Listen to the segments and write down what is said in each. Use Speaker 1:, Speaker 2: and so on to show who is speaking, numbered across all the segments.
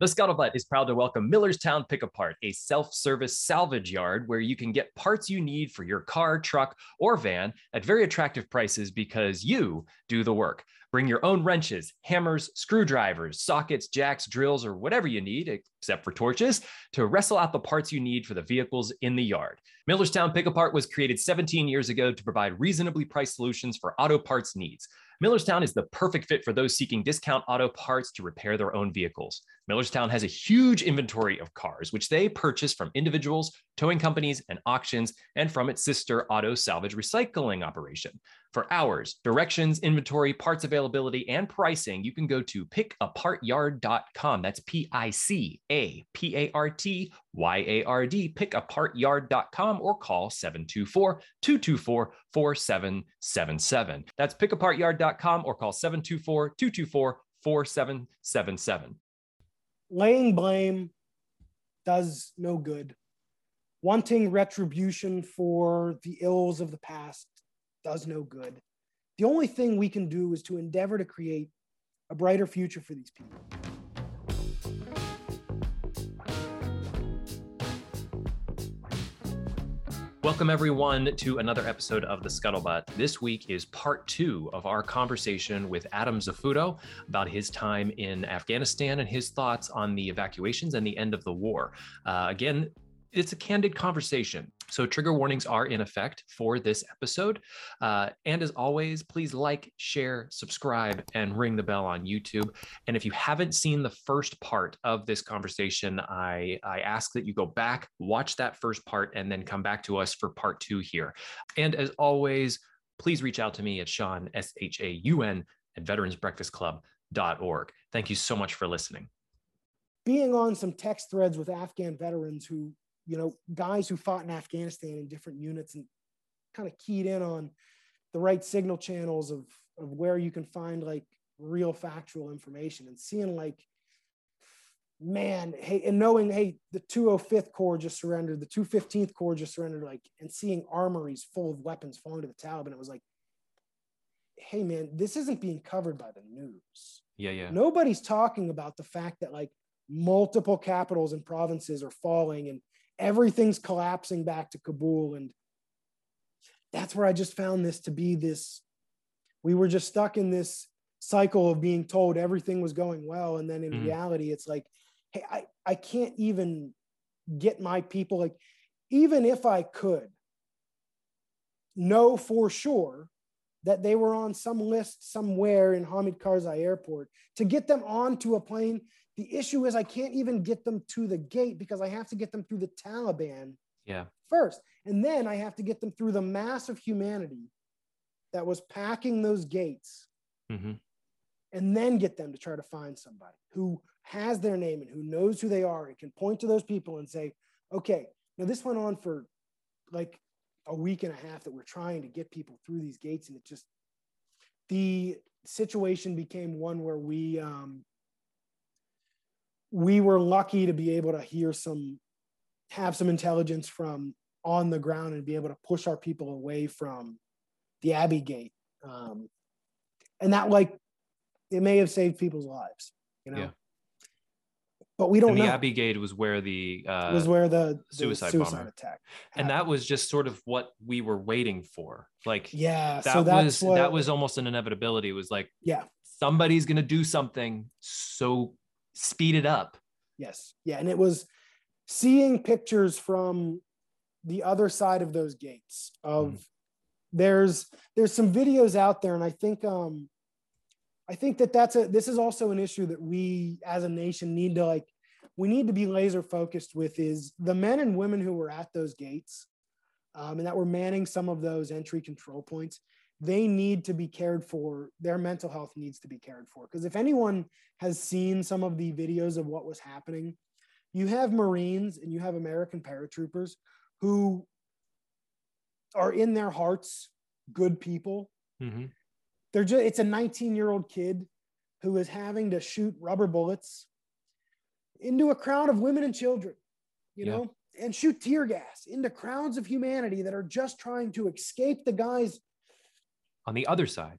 Speaker 1: The Scuttlebutt is proud to welcome Millerstown Pick Apart, a self service salvage yard where you can get parts you need for your car, truck, or van at very attractive prices because you do the work. Bring your own wrenches, hammers, screwdrivers, sockets, jacks, drills, or whatever you need, except for torches, to wrestle out the parts you need for the vehicles in the yard. Millerstown Pick Apart was created 17 years ago to provide reasonably priced solutions for auto parts needs. Millerstown is the perfect fit for those seeking discount auto parts to repair their own vehicles. Millerstown has a huge inventory of cars, which they purchase from individuals, towing companies, and auctions, and from its sister auto salvage recycling operation. For hours, directions, inventory, parts availability, and pricing, you can go to pickapartyard.com. That's P I C A P A R T Y A R D, pickapartyard.com, or call 724 224 4777. That's pickapartyard.com or call 724 224 4777.
Speaker 2: Laying blame does no good. Wanting retribution for the ills of the past does no good. The only thing we can do is to endeavor to create a brighter future for these people.
Speaker 1: Welcome, everyone, to another episode of The Scuttlebutt. This week is part two of our conversation with Adam Zaffuto about his time in Afghanistan and his thoughts on the evacuations and the end of the war. Uh, again, it's a candid conversation. So, trigger warnings are in effect for this episode. Uh, and as always, please like, share, subscribe, and ring the bell on YouTube. And if you haven't seen the first part of this conversation, I, I ask that you go back, watch that first part, and then come back to us for part two here. And as always, please reach out to me at Shaun, S H A U N, at veteransbreakfastclub.org. Thank you so much for listening.
Speaker 2: Being on some text threads with Afghan veterans who you know, guys who fought in Afghanistan in different units and kind of keyed in on the right signal channels of, of where you can find like real factual information and seeing like, man, hey, and knowing, hey, the 205th Corps just surrendered, the 215th Corps just surrendered, like, and seeing armories full of weapons falling to the Taliban, it was like, hey, man, this isn't being covered by the news.
Speaker 1: Yeah, yeah.
Speaker 2: Nobody's talking about the fact that like multiple capitals and provinces are falling and everything's collapsing back to Kabul. And that's where I just found this to be this. We were just stuck in this cycle of being told everything was going well. And then in mm. reality, it's like, hey, I, I can't even get my people, like, even if I could know for sure that they were on some list somewhere in Hamid Karzai airport to get them onto a plane the issue is I can't even get them to the gate because I have to get them through the Taliban
Speaker 1: yeah.
Speaker 2: first. And then I have to get them through the mass of humanity that was packing those gates.
Speaker 1: Mm-hmm.
Speaker 2: And then get them to try to find somebody who has their name and who knows who they are and can point to those people and say, okay, now this went on for like a week and a half that we're trying to get people through these gates. And it just, the situation became one where we, um, we were lucky to be able to hear some, have some intelligence from on the ground and be able to push our people away from the Abbey Gate. Um, and that, like, it may have saved people's lives, you know? Yeah. But we don't
Speaker 1: and
Speaker 2: know.
Speaker 1: The Abbey Gate was where the uh,
Speaker 2: was where the, the
Speaker 1: suicide,
Speaker 2: suicide
Speaker 1: bomber.
Speaker 2: attack, happened.
Speaker 1: and that was just sort of what we were waiting for. Like,
Speaker 2: yeah,
Speaker 1: that
Speaker 2: so
Speaker 1: was
Speaker 2: what,
Speaker 1: that was almost an inevitability. It was like,
Speaker 2: yeah,
Speaker 1: somebody's gonna do something, so speed it up.
Speaker 2: Yes. Yeah. And it was seeing pictures from the other side of those gates of mm. there's there's some videos out there and i think um i think that that's a this is also an issue that we as a nation need to like we need to be laser focused with is the men and women who were at those gates um, and that were manning some of those entry control points they need to be cared for. Their mental health needs to be cared for. Because if anyone has seen some of the videos of what was happening, you have Marines and you have American paratroopers who are in their hearts good people.
Speaker 1: Mm-hmm.
Speaker 2: They're just, it's a 19 year old kid who is having to shoot rubber bullets into a crowd of women and children, you yeah. know, and shoot tear gas into crowds of humanity that are just trying to escape the guys
Speaker 1: on the other side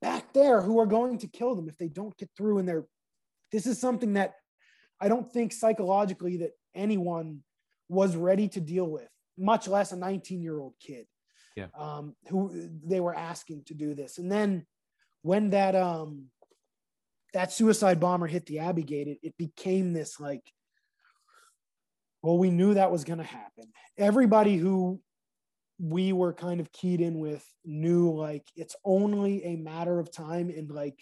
Speaker 2: back there who are going to kill them if they don't get through and they're this is something that I don't think psychologically that anyone was ready to deal with, much less a 19 year old kid.
Speaker 1: Yeah.
Speaker 2: Um, who they were asking to do this. And then when that um that suicide bomber hit the Abbey Gate, it, it became this like, well, we knew that was gonna happen. Everybody who we were kind of keyed in with knew like it's only a matter of time and like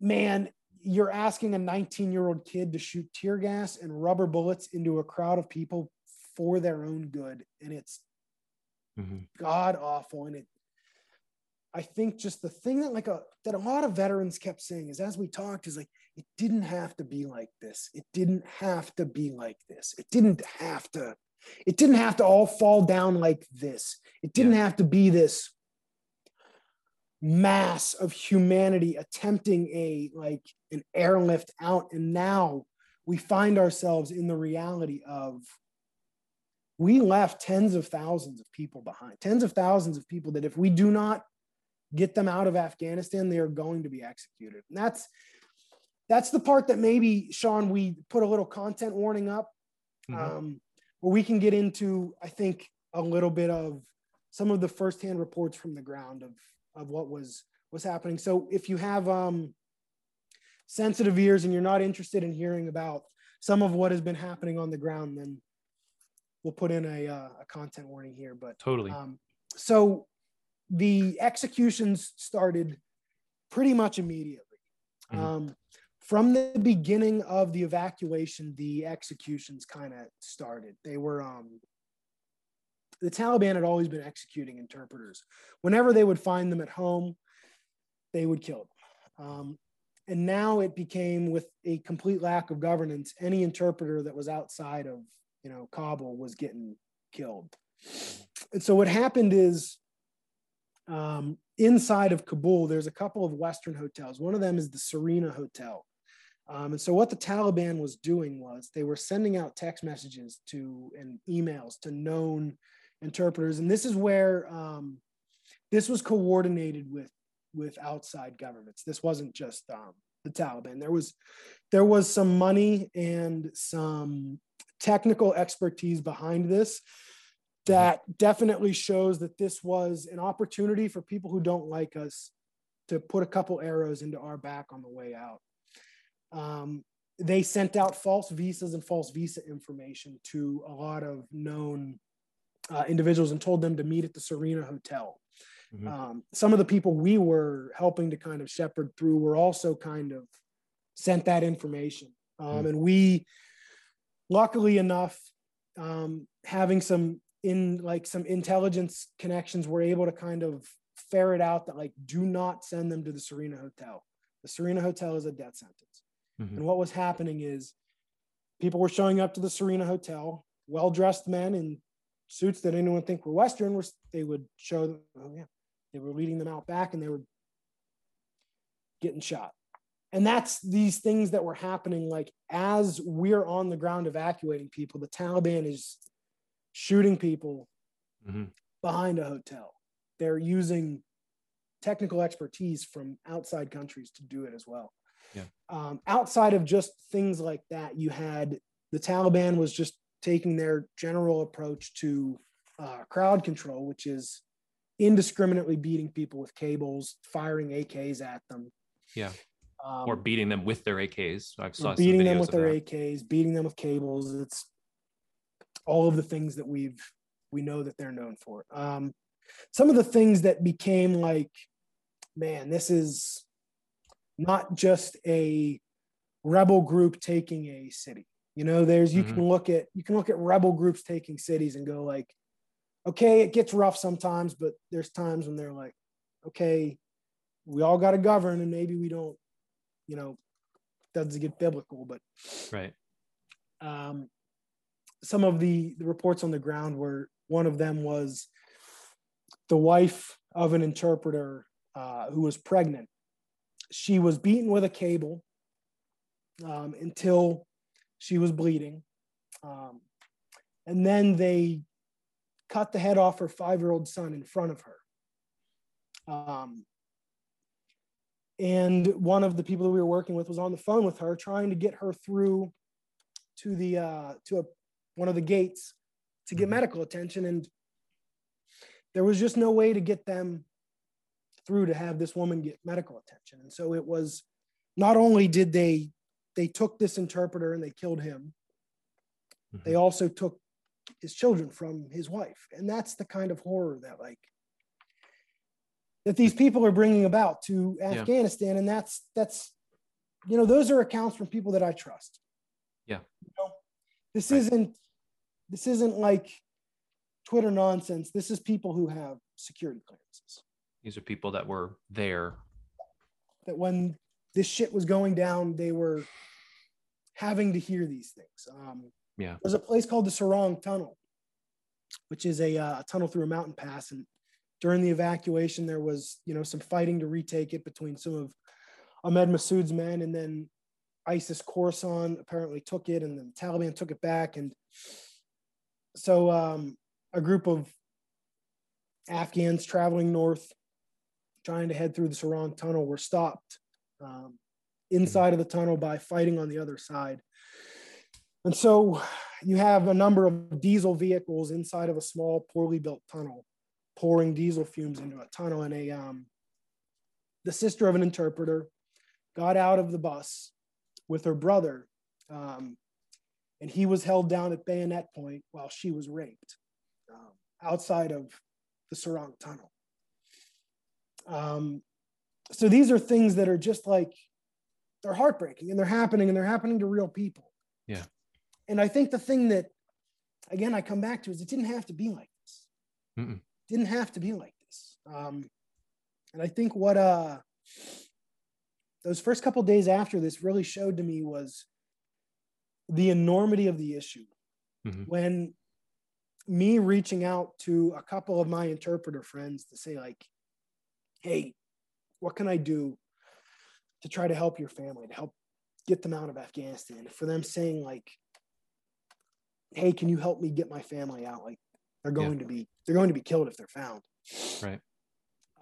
Speaker 2: man you're asking a 19 year old kid to shoot tear gas and rubber bullets into a crowd of people for their own good and it's mm-hmm. god awful and it i think just the thing that like a that a lot of veterans kept saying is as we talked is like it didn't have to be like this. It didn't have to be like this. It didn't have to it didn't have to all fall down like this. It didn't yeah. have to be this mass of humanity attempting a like an airlift out and now we find ourselves in the reality of we left tens of thousands of people behind tens of thousands of people that if we do not get them out of afghanistan they are going to be executed and that's that's the part that maybe sean we put a little content warning up mm-hmm. um, where we can get into, I think, a little bit of some of the firsthand reports from the ground of of what was was happening. So if you have um, sensitive ears and you're not interested in hearing about some of what has been happening on the ground, then we'll put in a, uh, a content warning here. But
Speaker 1: totally.
Speaker 2: Um, so the executions started pretty much immediately. Mm-hmm. Um, from the beginning of the evacuation, the executions kind of started. They were um, the Taliban had always been executing interpreters. Whenever they would find them at home, they would kill them. Um, and now it became with a complete lack of governance, any interpreter that was outside of you know Kabul was getting killed. And so what happened is um, inside of Kabul, there's a couple of Western hotels. One of them is the Serena Hotel. Um, and so what the Taliban was doing was they were sending out text messages to and emails to known interpreters, and this is where um, this was coordinated with with outside governments. This wasn't just um, the Taliban. There was there was some money and some technical expertise behind this that definitely shows that this was an opportunity for people who don't like us to put a couple arrows into our back on the way out. Um, they sent out false visas and false visa information to a lot of known uh, individuals and told them to meet at the Serena Hotel. Mm-hmm. Um, some of the people we were helping to kind of shepherd through were also kind of sent that information. Um, mm-hmm. And we, luckily enough, um, having some in like some intelligence connections, were able to kind of ferret out that like do not send them to the Serena Hotel. The Serena Hotel is a death sentence. Mm-hmm. And what was happening is people were showing up to the Serena Hotel, well dressed men in suits that anyone would think were Western. Were, they would show them, oh, yeah, they were leading them out back and they were getting shot. And that's these things that were happening. Like as we're on the ground evacuating people, the Taliban is shooting people mm-hmm. behind a hotel. They're using technical expertise from outside countries to do it as well.
Speaker 1: Yeah.
Speaker 2: Um, outside of just things like that, you had the Taliban was just taking their general approach to uh, crowd control, which is indiscriminately beating people with cables, firing AKs at them.
Speaker 1: Yeah. Um, or beating them with their AKs.
Speaker 2: I've saw beating them with their that. AKs, beating them with cables. It's all of the things that we've we know that they're known for. Um, some of the things that became like, man, this is not just a rebel group taking a city. You know, there's you mm-hmm. can look at you can look at rebel groups taking cities and go like, okay, it gets rough sometimes, but there's times when they're like, okay, we all got to govern, and maybe we don't, you know, doesn't get biblical, but
Speaker 1: right.
Speaker 2: Um, some of the, the reports on the ground were one of them was the wife of an interpreter uh, who was pregnant she was beaten with a cable um, until she was bleeding. Um, and then they cut the head off her five year old son in front of her. Um, and one of the people that we were working with was on the phone with her trying to get her through to the uh, to a, one of the gates to get mm-hmm. medical attention and there was just no way to get them through to have this woman get medical attention and so it was not only did they they took this interpreter and they killed him mm-hmm. they also took his children from his wife and that's the kind of horror that like that these people are bringing about to Afghanistan, yeah. and that's that's you know those are accounts from people that I trust.
Speaker 1: Yeah.
Speaker 2: You know, this right. isn't this isn't like Twitter nonsense. This is people who have security clearances.
Speaker 1: These are people that were there.
Speaker 2: That when this shit was going down, they were having to hear these things. Um,
Speaker 1: yeah.
Speaker 2: There's a place called the Salang Tunnel, which is a, uh, a tunnel through a mountain pass, and during the evacuation, there was, you know, some fighting to retake it between some of Ahmed Massoud's men, and then ISIS Khorasan apparently took it, and then the Taliban took it back. And so um, a group of Afghans traveling north, trying to head through the Salang Tunnel, were stopped um, inside of the tunnel by fighting on the other side. And so you have a number of diesel vehicles inside of a small, poorly built tunnel pouring diesel fumes into a tunnel. And a um, the sister of an interpreter got out of the bus with her brother um, and he was held down at bayonet point while she was raped um, outside of the Salang tunnel um, so these are things that are just like they're heartbreaking and they're happening and they're happening to real people
Speaker 1: yeah
Speaker 2: and i think the thing that again i come back to is it didn't have to be like this Mm-mm didn't have to be like this. Um, and I think what uh, those first couple days after this really showed to me was the enormity of the issue. Mm-hmm. When me reaching out to a couple of my interpreter friends to say like, "Hey, what can I do to try to help your family to help get them out of Afghanistan?" For them saying like, "Hey, can you help me get my family out?" Like they're going yeah. to be they're going to be killed if they're found.
Speaker 1: Right.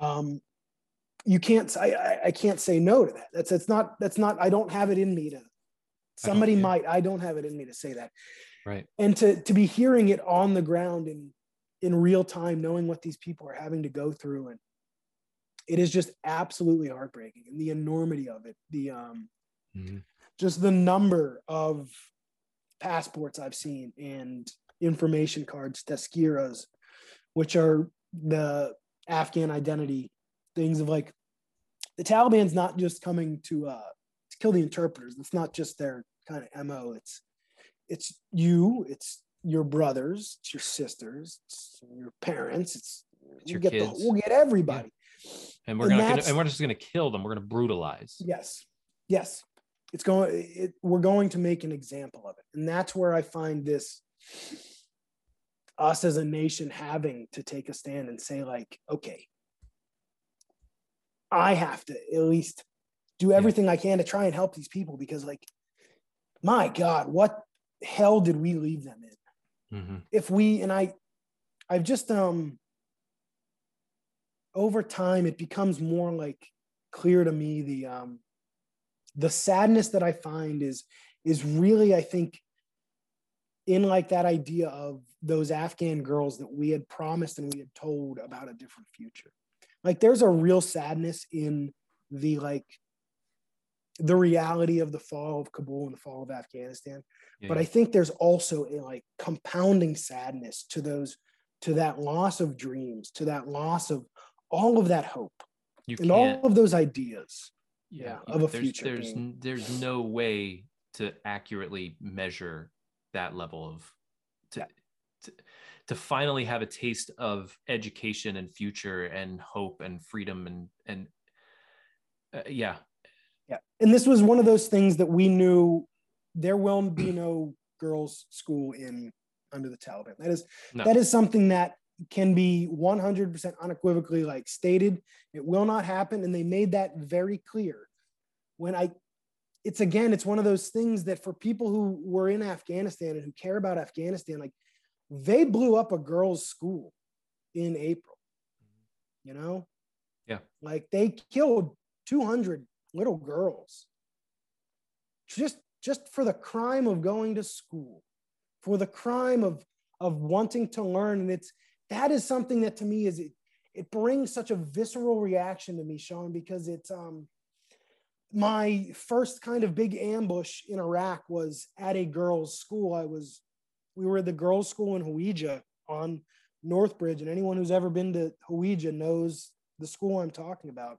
Speaker 2: Um, you can't. I, I can't say no to that. That's that's not that's not. I don't have it in me to. Somebody I yeah. might. I don't have it in me to say that.
Speaker 1: Right.
Speaker 2: And to to be hearing it on the ground in in real time, knowing what these people are having to go through, and it is just absolutely heartbreaking, and the enormity of it. The um, mm-hmm. just the number of passports I've seen and information cards, tazkiras, which are the Afghan identity things of like the Taliban's not just coming to uh, to kill the interpreters. It's not just their kind of mo. It's it's you. It's your brothers. It's your sisters. It's your parents. It's, it's your get kids. The, we'll get everybody.
Speaker 1: Yeah. And we're and gonna and we're just gonna kill them. We're gonna brutalize.
Speaker 2: Yes. Yes. It's going. It, we're going to make an example of it, and that's where I find this us as a nation having to take a stand and say like okay i have to at least do everything yeah. i can to try and help these people because like my god what hell did we leave them in mm-hmm. if we and i i've just um over time it becomes more like clear to me the um the sadness that i find is is really i think in like that idea of those Afghan girls that we had promised and we had told about a different future. Like there's a real sadness in the like the reality of the fall of Kabul and the fall of Afghanistan. Yeah, but yeah. I think there's also a like compounding sadness to those to that loss of dreams, to that loss of all of that hope you and all of those ideas. Yeah, yeah of a
Speaker 1: there's,
Speaker 2: future.
Speaker 1: There's being. there's no way to accurately measure that level of to, to, to finally have a taste of education and future and hope and freedom and and uh, yeah
Speaker 2: yeah and this was one of those things that we knew there will be no girls school in under the taliban that is no. that is something that can be 100% unequivocally like stated it will not happen and they made that very clear when i it's again, it's one of those things that for people who were in Afghanistan and who care about Afghanistan, like they blew up a girls' school in April. You know?
Speaker 1: Yeah.
Speaker 2: Like they killed 200 little girls just just for the crime of going to school for the crime of of wanting to learn and it's that is something that to me is it, it brings such a visceral reaction to me sean because it's um my first kind of big ambush in iraq was at a girls school. I was we were at the girls school in Hawija on Northbridge and anyone who's ever been to Hawija knows the school i'm talking about.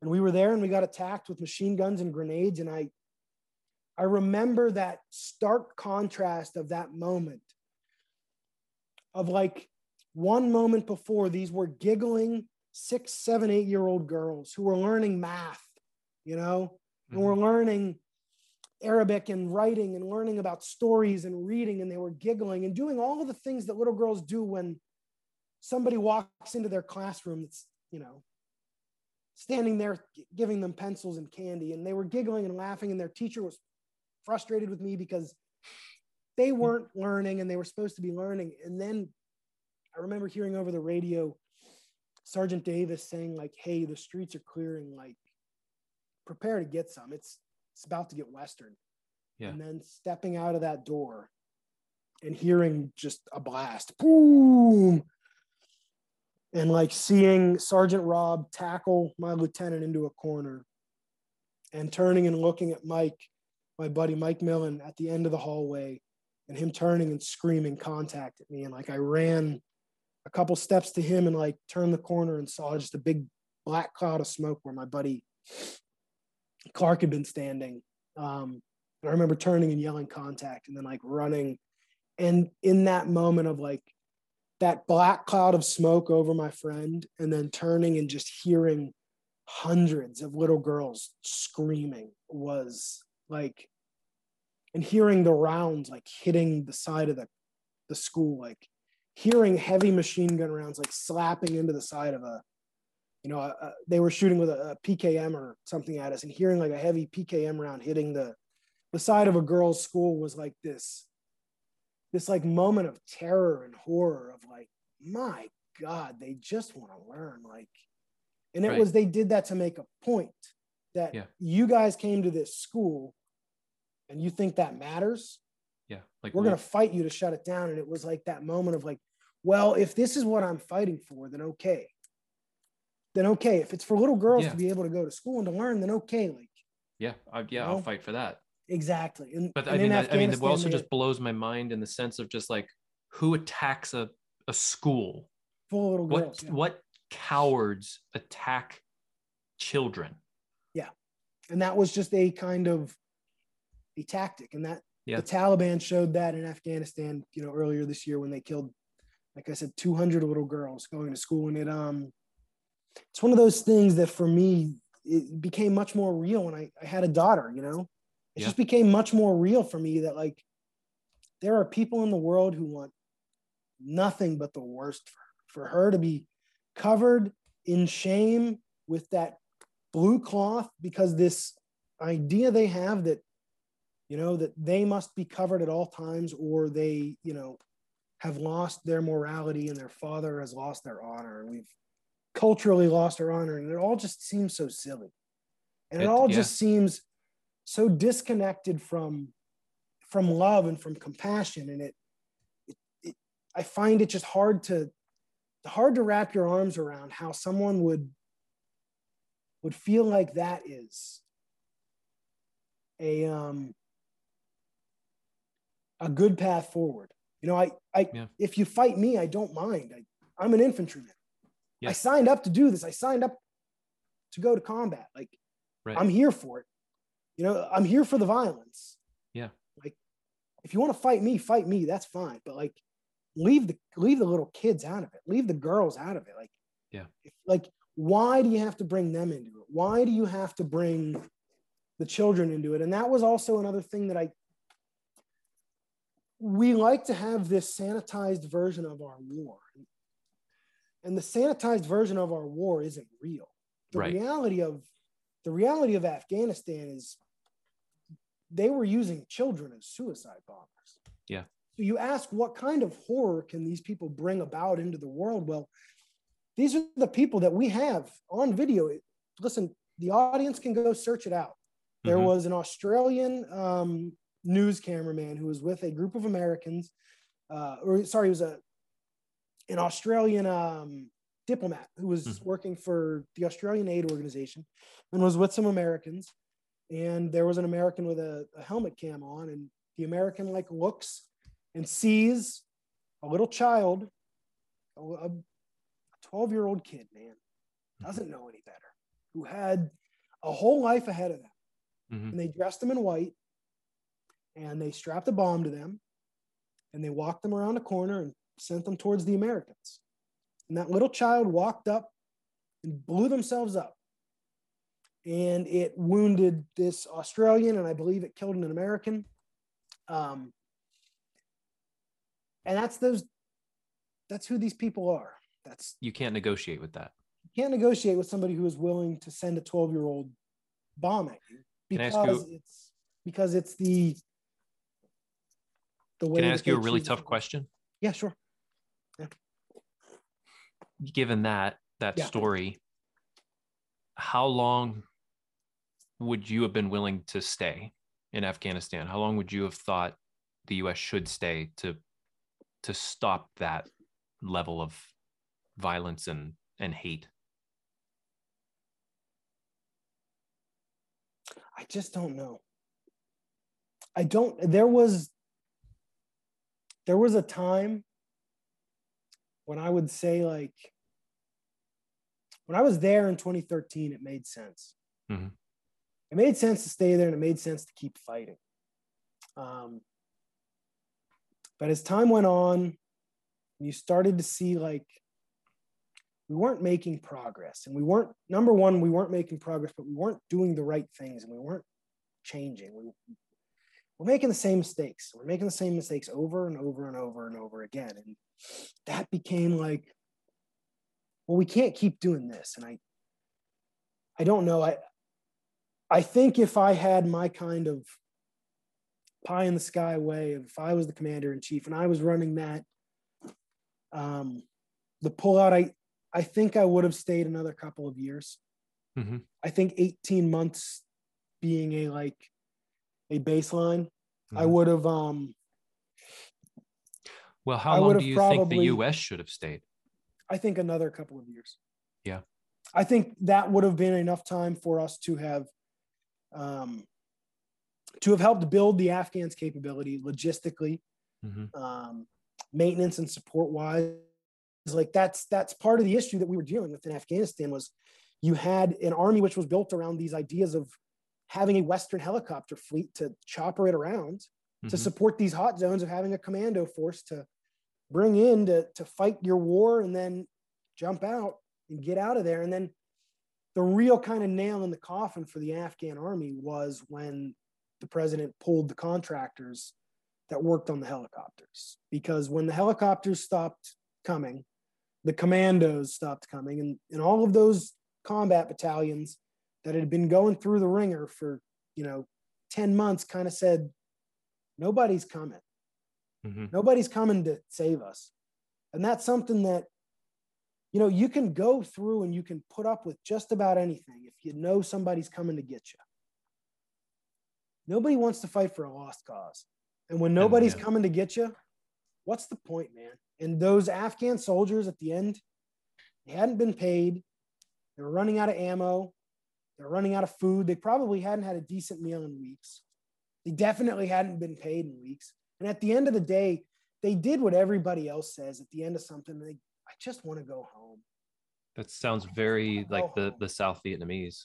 Speaker 2: And we were there and we got attacked with machine guns and grenades and i i remember that stark contrast of that moment of like one moment before these were giggling six seven eight year old girls who were learning math you know and mm-hmm. were learning arabic and writing and learning about stories and reading and they were giggling and doing all of the things that little girls do when somebody walks into their classroom that's you know standing there giving them pencils and candy and they were giggling and laughing and their teacher was frustrated with me because they hmm. weren't learning and they were supposed to be learning and then i remember hearing over the radio sergeant davis saying like hey the streets are clearing like prepare to get some it's it's about to get western yeah. and then stepping out of that door and hearing just a blast boom and like seeing Sergeant Rob tackle my lieutenant into a corner and turning and looking at Mike, my buddy Mike Millen, at the end of the hallway, and him turning and screaming contact at me. And like I ran a couple steps to him and like turned the corner and saw just a big black cloud of smoke where my buddy Clark had been standing. Um, and I remember turning and yelling contact and then like running. And in that moment of like that black cloud of smoke over my friend and then turning and just hearing hundreds of little girls screaming was like and hearing the rounds like hitting the side of the the school like hearing heavy machine gun rounds like slapping into the side of a you know they were shooting with a, a pkm or something at us and hearing like a heavy pkm round hitting the the side of a girl's school was like this this like moment of terror and horror of like, my God, they just want to learn. Like, and it right. was they did that to make a point that yeah. you guys came to this school and you think that matters.
Speaker 1: Yeah.
Speaker 2: Like we're gonna fight you to shut it down. And it was like that moment of like, well, if this is what I'm fighting for, then okay. Then okay. If it's for little girls yeah. to be able to go to school and to learn, then okay. Like,
Speaker 1: yeah, I, yeah, you know? I'll fight for that.
Speaker 2: Exactly. And,
Speaker 1: but I mean, I, I mean, it also just blows my mind in the sense of just like who attacks a, a school?
Speaker 2: Full little
Speaker 1: girls.
Speaker 2: What,
Speaker 1: yeah. what cowards attack children?
Speaker 2: Yeah. And that was just a kind of a tactic. And that yeah. the Taliban showed that in Afghanistan, you know, earlier this year when they killed, like I said, 200 little girls going to school. And it, um, it's one of those things that for me, it became much more real when I, I had a daughter, you know, it yeah. just became much more real for me that like there are people in the world who want nothing but the worst for her, for her to be covered in shame with that blue cloth because this idea they have that you know that they must be covered at all times or they you know have lost their morality and their father has lost their honor. And we've culturally lost our honor. And it all just seems so silly. And it, it all yeah. just seems so disconnected from from love and from compassion. And it, it, it i find it just hard to hard to wrap your arms around how someone would would feel like that is a um a good path forward you know i i yeah. if you fight me i don't mind I, i'm an infantryman yeah. i signed up to do this i signed up to go to combat like right. i'm here for it you know, I'm here for the violence.
Speaker 1: Yeah.
Speaker 2: Like, if you want to fight me, fight me. That's fine. But like, leave the leave the little kids out of it. Leave the girls out of it. Like,
Speaker 1: yeah.
Speaker 2: If, like, why do you have to bring them into it? Why do you have to bring the children into it? And that was also another thing that I we like to have this sanitized version of our war. And the sanitized version of our war isn't real. The right. reality of the reality of Afghanistan is they were using children as suicide bombers.
Speaker 1: Yeah.
Speaker 2: So you ask, what kind of horror can these people bring about into the world? Well, these are the people that we have on video. Listen, the audience can go search it out. There
Speaker 1: Mhm.
Speaker 2: was an Australian um, news cameraman who was with a group of Americans, uh, or sorry, he was a an Australian um, diplomat who was
Speaker 1: Mhm.
Speaker 2: working for the Australian aid organization and was with some Americans. And there was an American with a, a helmet cam on, and the American like looks and sees a little child, a 12 year old kid, man, doesn't know any better, who had a whole life ahead of them.
Speaker 1: Mhm.
Speaker 2: And they dressed them in white and they strapped a bomb to them and they walked them around a corner and sent them towards the Americans. And that little child walked up and blew themselves up. And it wounded this Australian, and I believe it killed an American. Um, and that's those, that's who these people are. That's
Speaker 1: You can't negotiate with that.
Speaker 2: you can't negotiate with somebody who is willing to send a 12 year old bomb at you
Speaker 1: Can I
Speaker 2: because
Speaker 1: you-
Speaker 2: it's because it's the the way
Speaker 1: Can I ask you a really tough
Speaker 2: to-
Speaker 1: question?
Speaker 2: yeah sure Yeah.
Speaker 1: Given that that
Speaker 2: Yeah.
Speaker 1: story, how long would you have been willing to stay in Afghanistan? How long would you have thought the US should stay to to stop that level of violence and and hate?
Speaker 2: i just don't know i don't there was there was a time when i would say like when i was there in 2013 it made sense.
Speaker 1: Mhm.
Speaker 2: it made sense to stay there and it made sense to keep fighting. Um, but as time went on you started to see like we weren't making progress and we weren't number one we weren't making progress but we weren't doing the right things and we weren't changing. We, we're making the same mistakes. We're making the same mistakes over and over and over and over again. And that became like well we can't keep doing this. And i i don't know. I i think if i had my kind of pie in the sky way if i was the commander in chief and i was running that um the pullout i i think i would have stayed another couple of years.
Speaker 1: Mhm.
Speaker 2: i think 18 months being a like a baseline i
Speaker 1: Mhm.
Speaker 2: would have um
Speaker 1: Well, how
Speaker 2: I
Speaker 1: long do you think the US should have stayed?
Speaker 2: I think another couple of years.
Speaker 1: Yeah.
Speaker 2: I think that would have been enough time for us to have um, to have helped build the Afghans' capability logistically,
Speaker 1: Mhm.
Speaker 2: um, maintenance and support wise. Like that's that's part of the issue that we were dealing with in Afghanistan was you had an army which was built around these ideas of having a Western helicopter fleet to chopper it around to
Speaker 1: Mhm.
Speaker 2: support these hot zones of having a commando force to bring in to, to fight your war and then jump out and get out of there. And then the real kind of nail in the coffin for the Afghan army was when the president pulled the contractors that worked on the helicopters. Because when the helicopters stopped coming, the commandos stopped coming, and, and all of those combat battalions that had been going through the ringer for, you know, 10 months kind of said, nobody's coming.
Speaker 1: Mhm.
Speaker 2: Nobody's coming to save us. And that's something that, you know, you can go through and you can put up with just about anything if you know somebody's coming to get you. Nobody wants to fight for a lost cause. And when nobody's
Speaker 1: yeah.
Speaker 2: coming to get you, what's the point, man? And those Afghan soldiers at the end, they hadn't been paid. They were running out of ammo. They were running out of food. They probably hadn't had a decent meal in weeks. They definitely hadn't been paid in weeks. And at the end of the day, they did what everybody else says at the end of something. They, I just want to go home.
Speaker 1: That sounds very like the
Speaker 2: home.
Speaker 1: the South Vietnamese.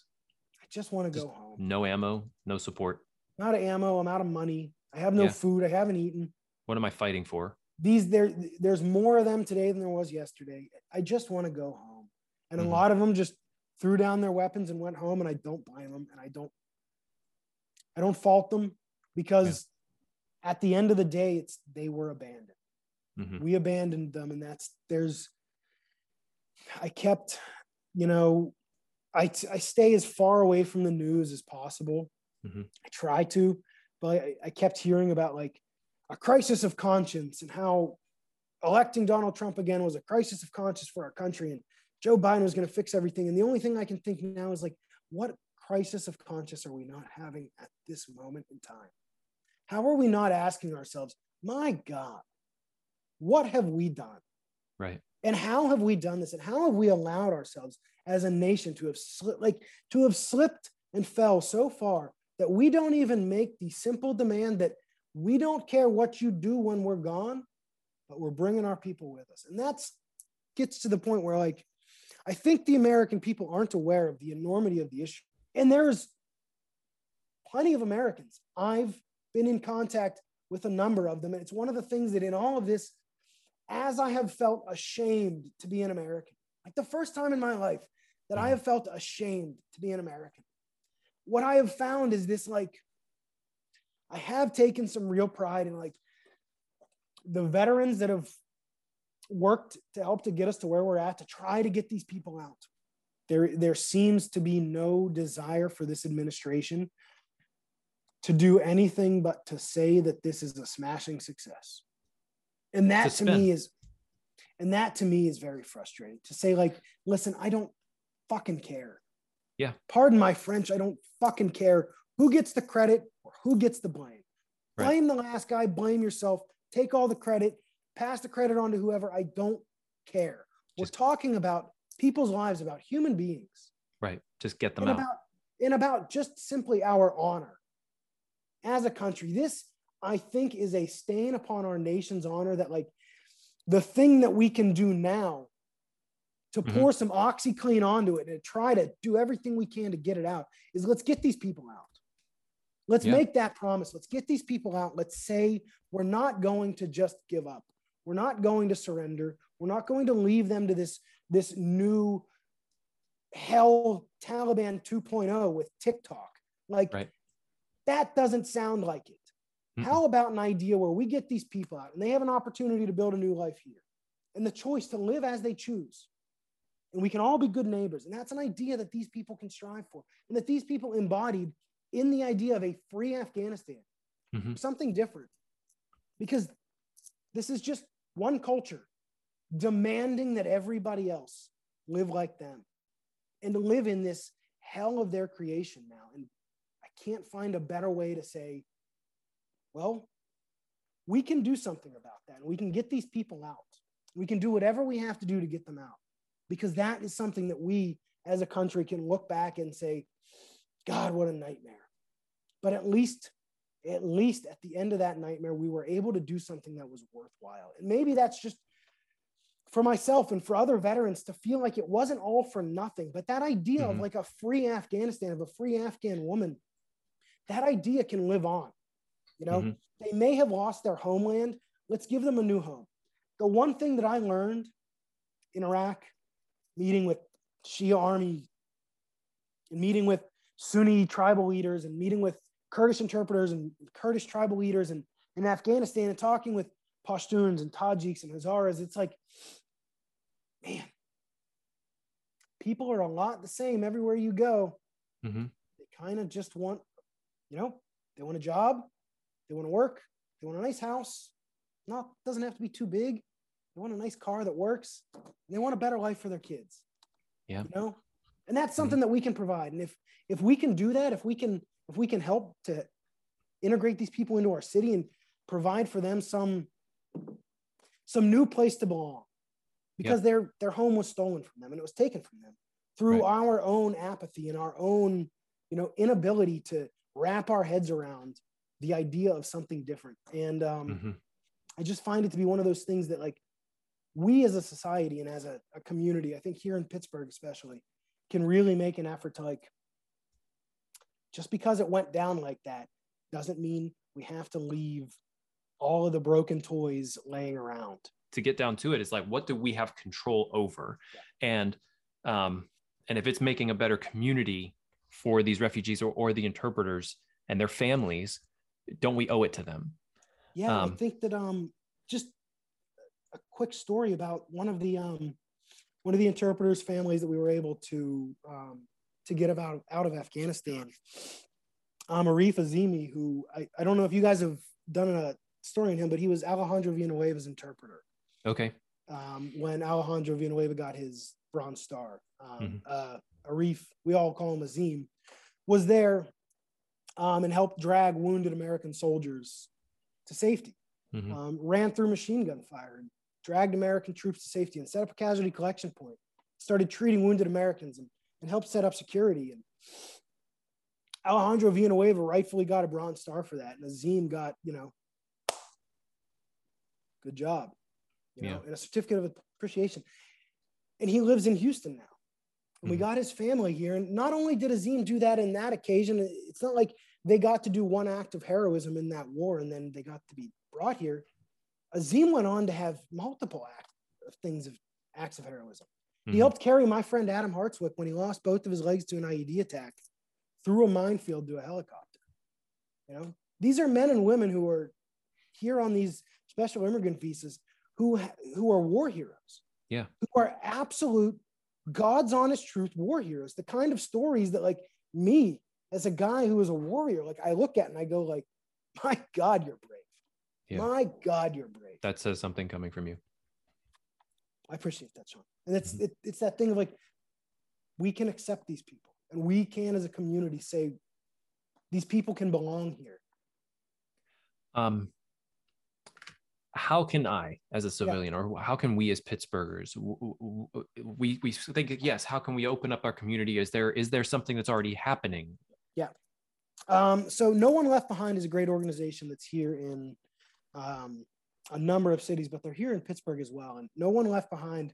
Speaker 2: I just want to
Speaker 1: Just
Speaker 2: go home.
Speaker 1: No ammo, no support.
Speaker 2: I'm out of ammo. I'm out of money. I have no
Speaker 1: Yeah.
Speaker 2: food. I haven't eaten.
Speaker 1: What am I fighting for?
Speaker 2: These there, there's more of them today than there was yesterday. I just want to go home. And
Speaker 1: Mhm.
Speaker 2: a lot of them just threw down their weapons and went home. And I don't blame them. And I don't, I don't fault them because at the end of the day, it's they were abandoned.
Speaker 1: Mhm.
Speaker 2: we abandoned them and that's there's i kept you know i i stay as far away from the news as possible
Speaker 1: Mhm.
Speaker 2: i try to but I, I kept hearing about like a crisis of conscience and how electing donald trump again was a crisis of conscience for our country and joe biden was going to fix everything and the only thing i can think now is like what crisis of conscience are we not having at this moment in time? How are we not asking ourselves, my God, what have we done?
Speaker 1: Right.
Speaker 2: And how have we done this? And how have we allowed ourselves as a nation to have slipped, like to have slipped and fell so far that we don't even make the simple demand that we don't care what you do when we're gone, but we're bringing our people with us. And that's gets to the point where like I think the American people aren't aware of the enormity of the issue. And there's plenty of Americans. I've been in contact with a number of them. And it's one of the things that in all of this, as I have felt ashamed to be an American, like the first time in my life that I mm-hmm. have felt ashamed to be an American, what I have found is this like, I have taken some real pride in like the veterans that have worked to help to get us to where we're at to try to get these people out. There, there seems to be no desire for this administration to do anything but to say that this is a smashing success. And that to me is and that to me is very frustrating to say like listen, I don't fucking care.
Speaker 1: Yeah.
Speaker 2: Pardon my French, I don't fucking care who gets the credit or who gets the blame. Right. Blame the last guy, blame yourself, take all the credit, pass the credit on to whoever. I don't care. Just, We're talking about people's lives, about human beings.
Speaker 1: Right. Just get them
Speaker 2: and
Speaker 1: out.
Speaker 2: About, and about just simply our honor as a country. This, I think, is a stain upon our nation's honor that, like, the thing that we can do now to mm-hmm. pour some OxiClean onto it and try to do everything we can to get it out is let's get these people out. Let's yeah. make that promise. Let's get these people out. Let's say we're not going to just give up. We're not going to surrender. We're not going to leave them to this, this new hell Taliban 2.0 with TikTok. Like right. that doesn't sound like it. Mm-hmm. How about an idea where we get these people out and they have an opportunity to build a new life here and the choice to live as they choose? And we can all be good neighbors. And that's an idea that these people can strive for and that these people embodied in the idea of a free Afghanistan, mm-hmm. something different. Because this is just one culture demanding that everybody else live like them and to live in this hell of their creation now. And I can't find a better way to say, well, we can do something about that. We can get these people out. We can do whatever we have to do to get them out because that is something that we as a country can look back and say, God, what a nightmare. But at least, at least at the end of that nightmare, we were able to do something that was worthwhile. And maybe that's just for myself and for other veterans to feel like it wasn't all for nothing. But that idea mm-hmm. of like a free Afghanistan, of a free Afghan woman, that idea can live on. You know, mm-hmm. they may have lost their homeland. Let's give them a new home. The one thing that I learned in Iraq, meeting with Shia army and meeting with Sunni tribal leaders and meeting with Kurdish interpreters and Kurdish tribal leaders and in Afghanistan and talking with Pashtuns and Tajiks and Hazaras, it's like, man, people are a lot the same everywhere you go. Mm-hmm. They kind of just want, you know, they want a job, they want to work, they want a nice house. Not doesn't have to be too big. They want a nice car that works. They want a better life for their kids.
Speaker 1: Yeah.
Speaker 2: You know, and that's something mm-hmm. that we can provide. And if if we can do that, if we can if we can help to integrate these people into our city and provide for them some some new place to belong because yep. their their home was stolen from them and it was taken from them through right. our own apathy and our own you know inability to wrap our heads around the idea of something different and um, mm-hmm. i just find it to be one of those things that like we as a society and as a, a community i think here in pittsburgh especially can really make an effort to like just because it went down like that doesn't mean we have to leave all of the broken toys laying around.
Speaker 1: To get down to it, it's like, what do we have control over? Yeah. And um, and if it's making a better community for these refugees or, or the interpreters and their families, don't we owe it to them?
Speaker 2: Yeah, um, I think that um just a quick story about one of the um one of the interpreters' families that we were able to um, to get about out of Afghanistan. Um, Arif Azimi, who I, I don't know if you guys have done a story on him, but he was Alejandro Villanueva's interpreter.
Speaker 1: Okay.
Speaker 2: Um, when Alejandro Villanueva got his Bronze Star, um, mm-hmm. uh, Arif, we all call him Azim, was there um, and helped drag wounded American soldiers to safety. Mm-hmm. Um, ran through machine gun fire, and dragged American troops to safety, and set up a casualty collection point. Started treating wounded Americans and, and helped set up security. And Alejandro Villanueva rightfully got a Bronze Star for that, and Azim got you know, good job, you know, and a certificate of appreciation. And he lives in Houston now. And we mm-hmm. got his family here. And not only did Azim do that in that occasion, it's not like they got to do one act of heroism in that war and then they got to be brought here. Azim went on to have multiple acts of things of acts of heroism. Mm-hmm. He helped carry my friend Adam Hartswick when he lost both of his legs to an IED attack through a minefield to a helicopter. You know, these are men and women who are here on these special immigrant visas who who are war heroes.
Speaker 1: Yeah,
Speaker 2: who are absolute God's honest truth war heroes. The kind of stories that like me as a guy who is a warrior, like I look at and I go like, my God, you're brave. Yeah. My God, you're brave.
Speaker 1: That says something coming from you.
Speaker 2: I appreciate that, Sean. And it's mm-hmm. it, it's that thing of like, we can accept these people, and we can, as a community, say these people can belong here.
Speaker 1: Um, how can I, as a civilian, yeah. or how can we as Pittsburghers, we we think yes, how can we open up our community? Is there is there something that's already happening?
Speaker 2: Yeah. Um, so No One Left Behind is a great organization that's here in um, a number of cities, but they're here in Pittsburgh as well. And No One Left Behind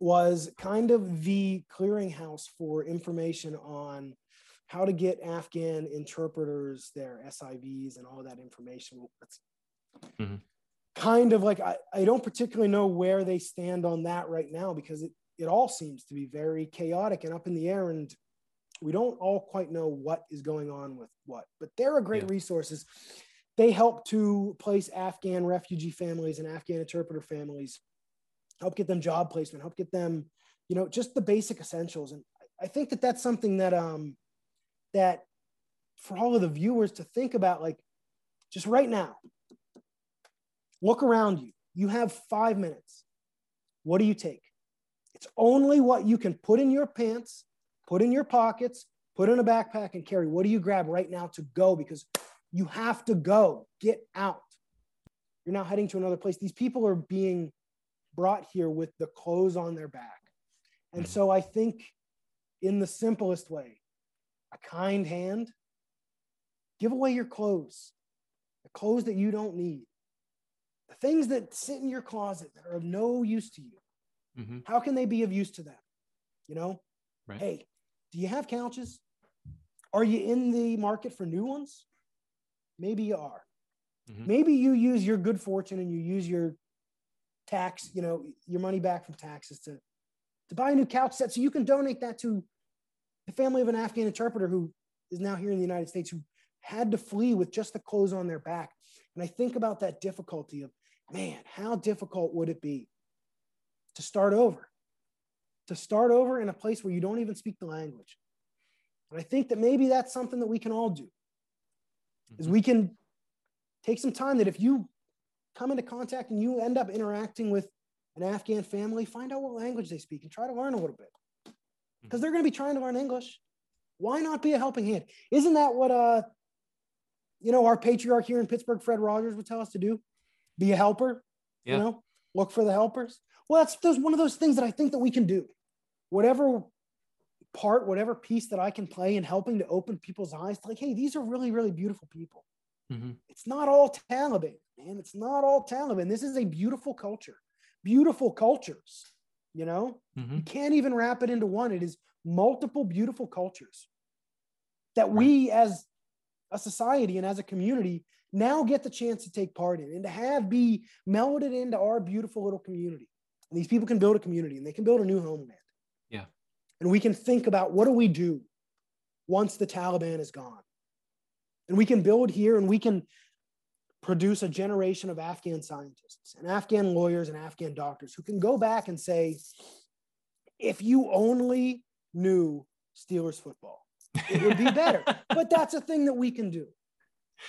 Speaker 2: was kind of the clearinghouse for information on how to get Afghan interpreters, their SIVs, and all that information. Mm-hmm. Kind of like I, I don't particularly know where they stand on that right now because it, it all seems to be very chaotic and up in the air. And we don't all quite know what is going on with what, but there are great yeah. resources they help to place Afghan refugee families and Afghan interpreter families, help get them job placement, help get them, you know, just the basic essentials. And I think that that's something that um that for all of the viewers to think about, like just right now, look around you. You have five minutes. What do you take? It's only what you can put in your pants, put in your pockets, put in a backpack and carry. What do you grab right now to go? Because you have to go, get out. You're now heading to another place. These people are being brought here with the clothes on their back. And so I think, in the simplest way, a kind hand, give away your clothes, the clothes that you don't need, the things that sit in your closet that are of no use to you. Mm-hmm. How can they be of use to them? You know, right. hey, do you have couches? Are you in the market for new ones? Maybe you are. Mm-hmm. Maybe you use your good fortune and you use your tax, you know, your money back from taxes to, to buy a new couch set so you can donate that to the family of an Afghan interpreter who is now here in the United States who had to flee with just the clothes on their back. And I think about that difficulty of, man, how difficult would it be to start over? To start over in a place where you don't even speak the language. And I think that maybe that's something that we can all do is we can take some time that if you come into contact and you end up interacting with an Afghan family, find out what language they speak and try to learn a little bit. Because they're going to be trying to learn English. Why not be a helping hand? Isn't that what uh you know our patriarch here in Pittsburgh, Fred Rogers, would tell us to do? Be a helper. Yeah. You know, look for the helpers. Well, that's, that's one of those things that I think that we can do. Whatever part, whatever piece that I can play in helping to open people's eyes to like, hey, these are really, really beautiful people. Mm-hmm. It's not all Taliban, man. It's not all Taliban. This is a beautiful culture, beautiful cultures. You know, mm-hmm. you can't even wrap it into one. It is multiple beautiful cultures that we as a society and as a community now get the chance to take part in and to have be melded into our beautiful little community. And these people can build a community and they can build a new homeland and we can think about what do we do once the Taliban is gone. And we can build here and we can produce a generation of Afghan scientists and Afghan lawyers and Afghan doctors who can go back and say, if you only knew Steelers football, it would be better. but that's a thing that we can do.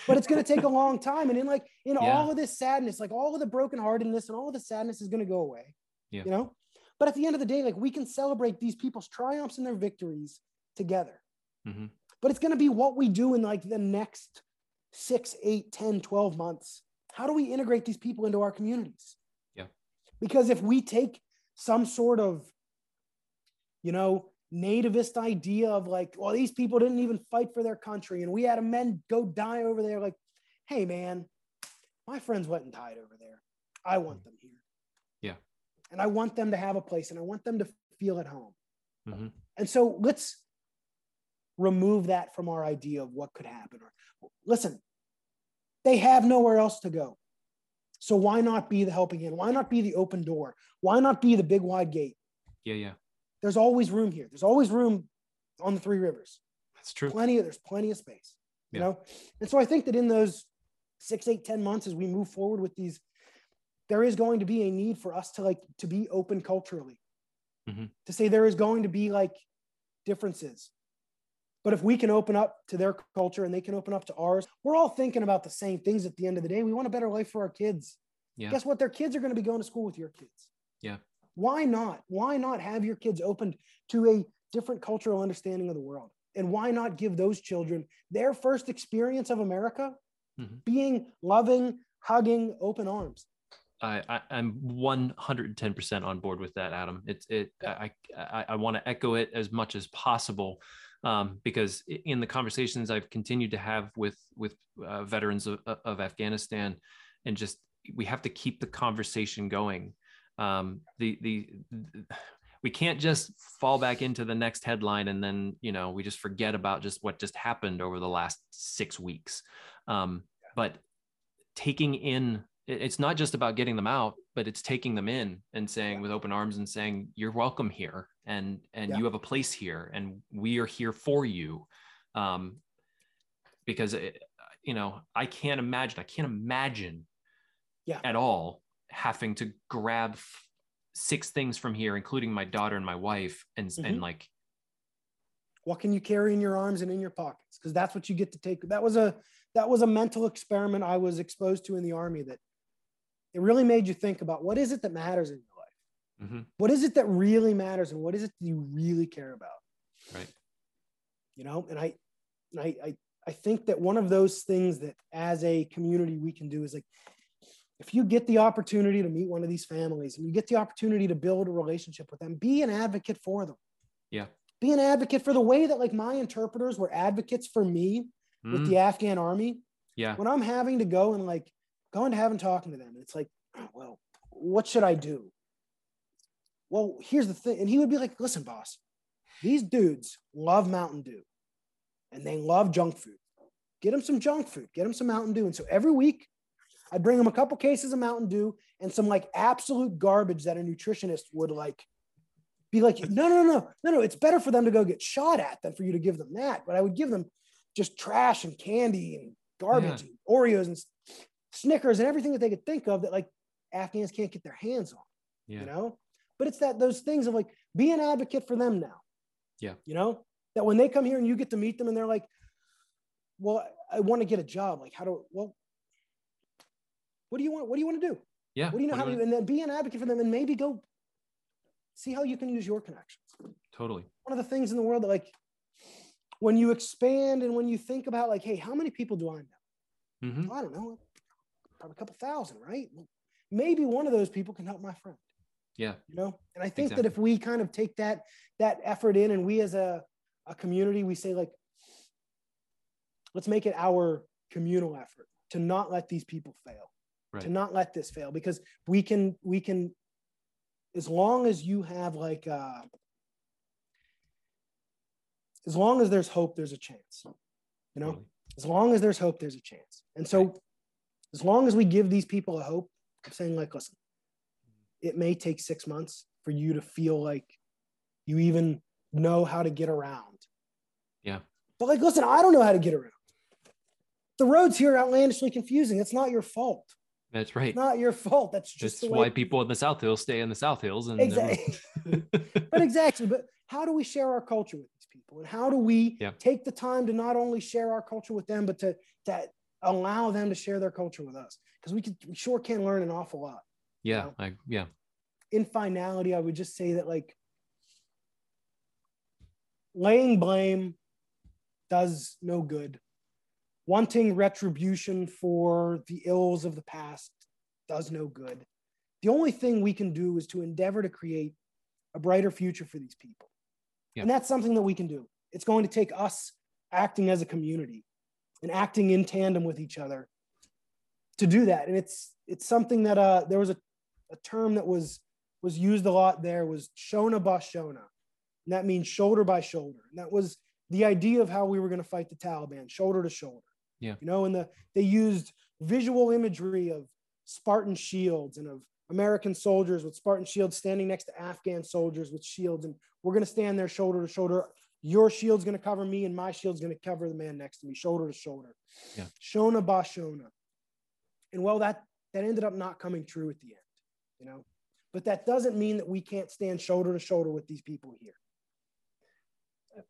Speaker 2: But it's going to take a long time. And in like in yeah. all of this sadness, like all of the brokenheartedness and all of the sadness is going to go away. Yeah. You know? But at the end of the day, like we can celebrate these people's triumphs and their victories together.
Speaker 1: Mhm.
Speaker 2: but it's going to be what we do in like the next six, eight, 10, 12 months. How do we integrate these people into our communities?
Speaker 1: Yeah.
Speaker 2: Because if we take some sort of, you know, nativist idea of like, well, these people didn't even fight for their country and we had a men go die over there, like, hey, man, my friends went and died over there. I want them here.
Speaker 1: Yeah.
Speaker 2: And I want them to have a place and I want them to feel at home.
Speaker 1: Mhm.
Speaker 2: And so let's remove that from our idea of what could happen. Or listen, they have nowhere else to go. So why not be the helping hand? Why not be the open door? Why not be the big wide gate?
Speaker 1: Yeah, yeah.
Speaker 2: There's always room here. There's always room on the three rivers.
Speaker 1: That's true.
Speaker 2: Plenty of there's plenty of space. You
Speaker 1: Yeah.
Speaker 2: know? And so I think that in those six, eight, ten months as we move forward with these, there is going to be a need for us to like to be open culturally.
Speaker 1: Mhm.
Speaker 2: To say there is going to be like differences. But if we can open up to their culture and they can open up to ours, we're all thinking about the same things at the end of the day. We want a better life for our kids.
Speaker 1: Yeah.
Speaker 2: Guess what? Their kids are going to be going to school with your kids.
Speaker 1: Yeah.
Speaker 2: Why not? Why not have your kids opened to a different cultural understanding of the world? And why not give those children their first experience of America
Speaker 1: Mhm.
Speaker 2: being loving, hugging, open arms?
Speaker 1: I, I I'm 110% on board with that, Adam. It's it. I I, I want to echo it as much as possible, um, because in the conversations I've continued to have with with uh, veterans of, of Afghanistan, and just we have to keep the conversation going. Um, the the we can't just fall back into the next headline and then you know we just forget about just what just happened over the last six weeks. Um, but taking in it's not just about getting them out but it's taking them in and saying with open arms and saying you're welcome here and and
Speaker 2: Yeah.
Speaker 1: you have a place here and we are here for you um because it, you know i can't imagine i can't imagine
Speaker 2: Yeah.
Speaker 1: at all having to grab six things from here including my daughter and my wife and
Speaker 2: Mhm.
Speaker 1: and like
Speaker 2: What can you carry in your arms and in your pockets? Because that's what you get to take. That was a that was a mental experiment I was exposed to in the army that it really made you think about what is it that matters in your life?
Speaker 1: mhm,
Speaker 2: What is it that really matters and what is it that you really care about?
Speaker 1: right
Speaker 2: you know and i and I, I i think that one of those things that as a community we can do is like if you get the opportunity to meet one of these families and you get the opportunity to build a relationship with them be an advocate for them
Speaker 1: Yeah.
Speaker 2: be an advocate for the way that like my interpreters were advocates for me with
Speaker 1: Mm,
Speaker 2: the afghan army
Speaker 1: yeah
Speaker 2: when i'm having to go and like going to have and talking to them. And it's like well what should i do? Well here's the thing. And he would be like listen boss these dudes love mountain dew and they love junk food. Get them some junk food. Get them some mountain dew. And so every week i'd bring them a couple cases of mountain dew and some like absolute garbage that a nutritionist would like be like no no no no no. It's better for them to go get shot at than for you to give them that. But i would give them just trash and candy and garbage and oreos and snickers and everything that they could think of that like afghans can't get their hands on
Speaker 1: yeah.
Speaker 2: you know? But it's that those things of like be an advocate for them now.
Speaker 1: Yeah.
Speaker 2: you know? That when they come here and you get to meet them and they're like well i want to get a job. Like how do well what do you want what do you want to do?
Speaker 1: Yeah.
Speaker 2: What do you know how to
Speaker 1: wanna-
Speaker 2: do? And then be an advocate for them and maybe go see how you can use your connections.
Speaker 1: Totally.
Speaker 2: One of the things in the world that like when you expand and when you think about like hey how many people do i know?
Speaker 1: Mhm.
Speaker 2: i don't know probably a couple thousand right? Maybe one of those people can help my friend.
Speaker 1: Yeah.
Speaker 2: You know? And i think that if we kind of take that that effort in and we as a, a community we say like let's make it our communal effort to not let these people fail
Speaker 1: Right.
Speaker 2: to not let this fail because we can we can as long as you have like uh as long as there's hope there's a chance you know?
Speaker 1: Totally.
Speaker 2: as long as there's hope there's a chance. And so as long as we give these people a hope i'm saying like listen it may take six months for you to feel like you even know how to get around
Speaker 1: Yeah.
Speaker 2: but like listen i don't know how to get around the roads here are outlandishly confusing it's not your fault
Speaker 1: that's right
Speaker 2: it's not your fault that's just
Speaker 1: That's
Speaker 2: the way
Speaker 1: why people in the South Hills stay in the South Hills. And
Speaker 2: exactly but exactly but how do we share our culture with these people and how do we
Speaker 1: Yeah.
Speaker 2: take the time to not only share our culture with them but to to allow them to share their culture with us because we could we sure can learn an awful lot
Speaker 1: yeah,
Speaker 2: know?
Speaker 1: I, yeah,
Speaker 2: in finality i would just say that like laying blame does no good. Wanting retribution for the ills of the past does no good. The only thing we can do is to endeavor to create a brighter future for these people. Yeah. And that's something that we can do. It's going to take us acting as a community and acting in tandem with each other to do that. And it's it's something that uh, there was a, a term that was was used a lot there was shona ba shona. And that means shoulder by shoulder. And that was the idea of how we were going to fight the Taliban, shoulder to shoulder.
Speaker 1: Yeah.
Speaker 2: You know, and the they used visual imagery of Spartan shields and of American soldiers with Spartan shields standing next to Afghan soldiers with shields. And we're going to stand there shoulder to shoulder. Your shield's going to cover me, and my shield's going to cover the man next to me, shoulder to shoulder.
Speaker 1: Yeah.
Speaker 2: Shona ba Shona. And well, that that ended up not coming true at the end, you know. But that doesn't mean that we can't stand shoulder to shoulder with these people here.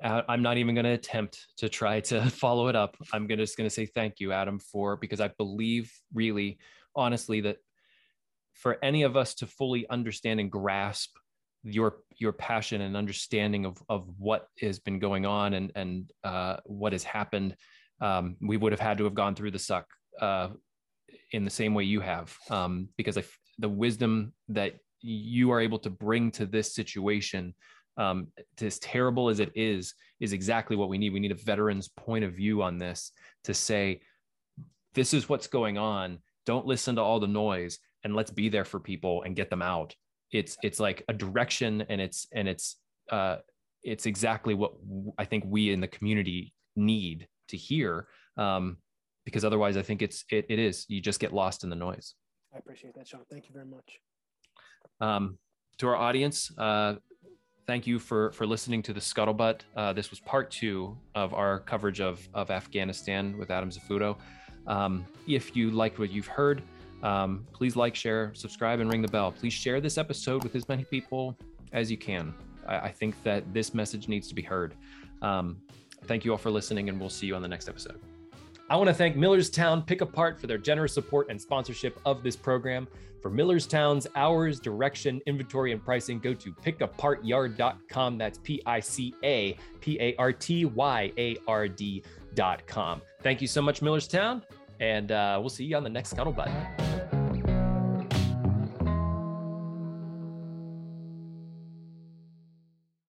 Speaker 1: I'm not even going to attempt to try to follow it up. I'm gonna, just going to say thank you, Adam, for because I believe really, honestly, that for any of us to fully understand and grasp your your passion and understanding of of what has been going on and and uh, what has happened, um, we would have had to have gone through the suck uh, in the same way you have, um, because I, the wisdom that you are able to bring to this situation um, as terrible as it is, is exactly what we need. We need a veteran's point of view on this to say, this is what's going on. Don't listen to all the noise and let's be there for people and get them out. It's it's like a direction and it's and it's uh, it's exactly what I think we in the community need to hear. Um, because otherwise I think it's it, it is you just get lost in the noise.
Speaker 2: I appreciate that, Sean. Thank you very much.
Speaker 1: Um, to our audience, uh, thank you for for listening to the scuttlebutt. Uh, this was part two of our coverage of of Afghanistan with Adam Zaffuto. Um, if you liked what you've heard, um, please like, share, subscribe, and ring the bell. Please share this episode with as many people as you can. I, I think that this message needs to be heard. Um, thank you all for listening, and we'll see you on the next episode. I want to thank Millerstown Pick Apart for their generous support and sponsorship of this program. For Millerstown's hours, direction, inventory, and pricing, go to pickapartyard.com. That's P I C A P A R T Y A R D.com. Thank you so much, Millerstown, and uh, we'll see you on the next Scuttlebutt.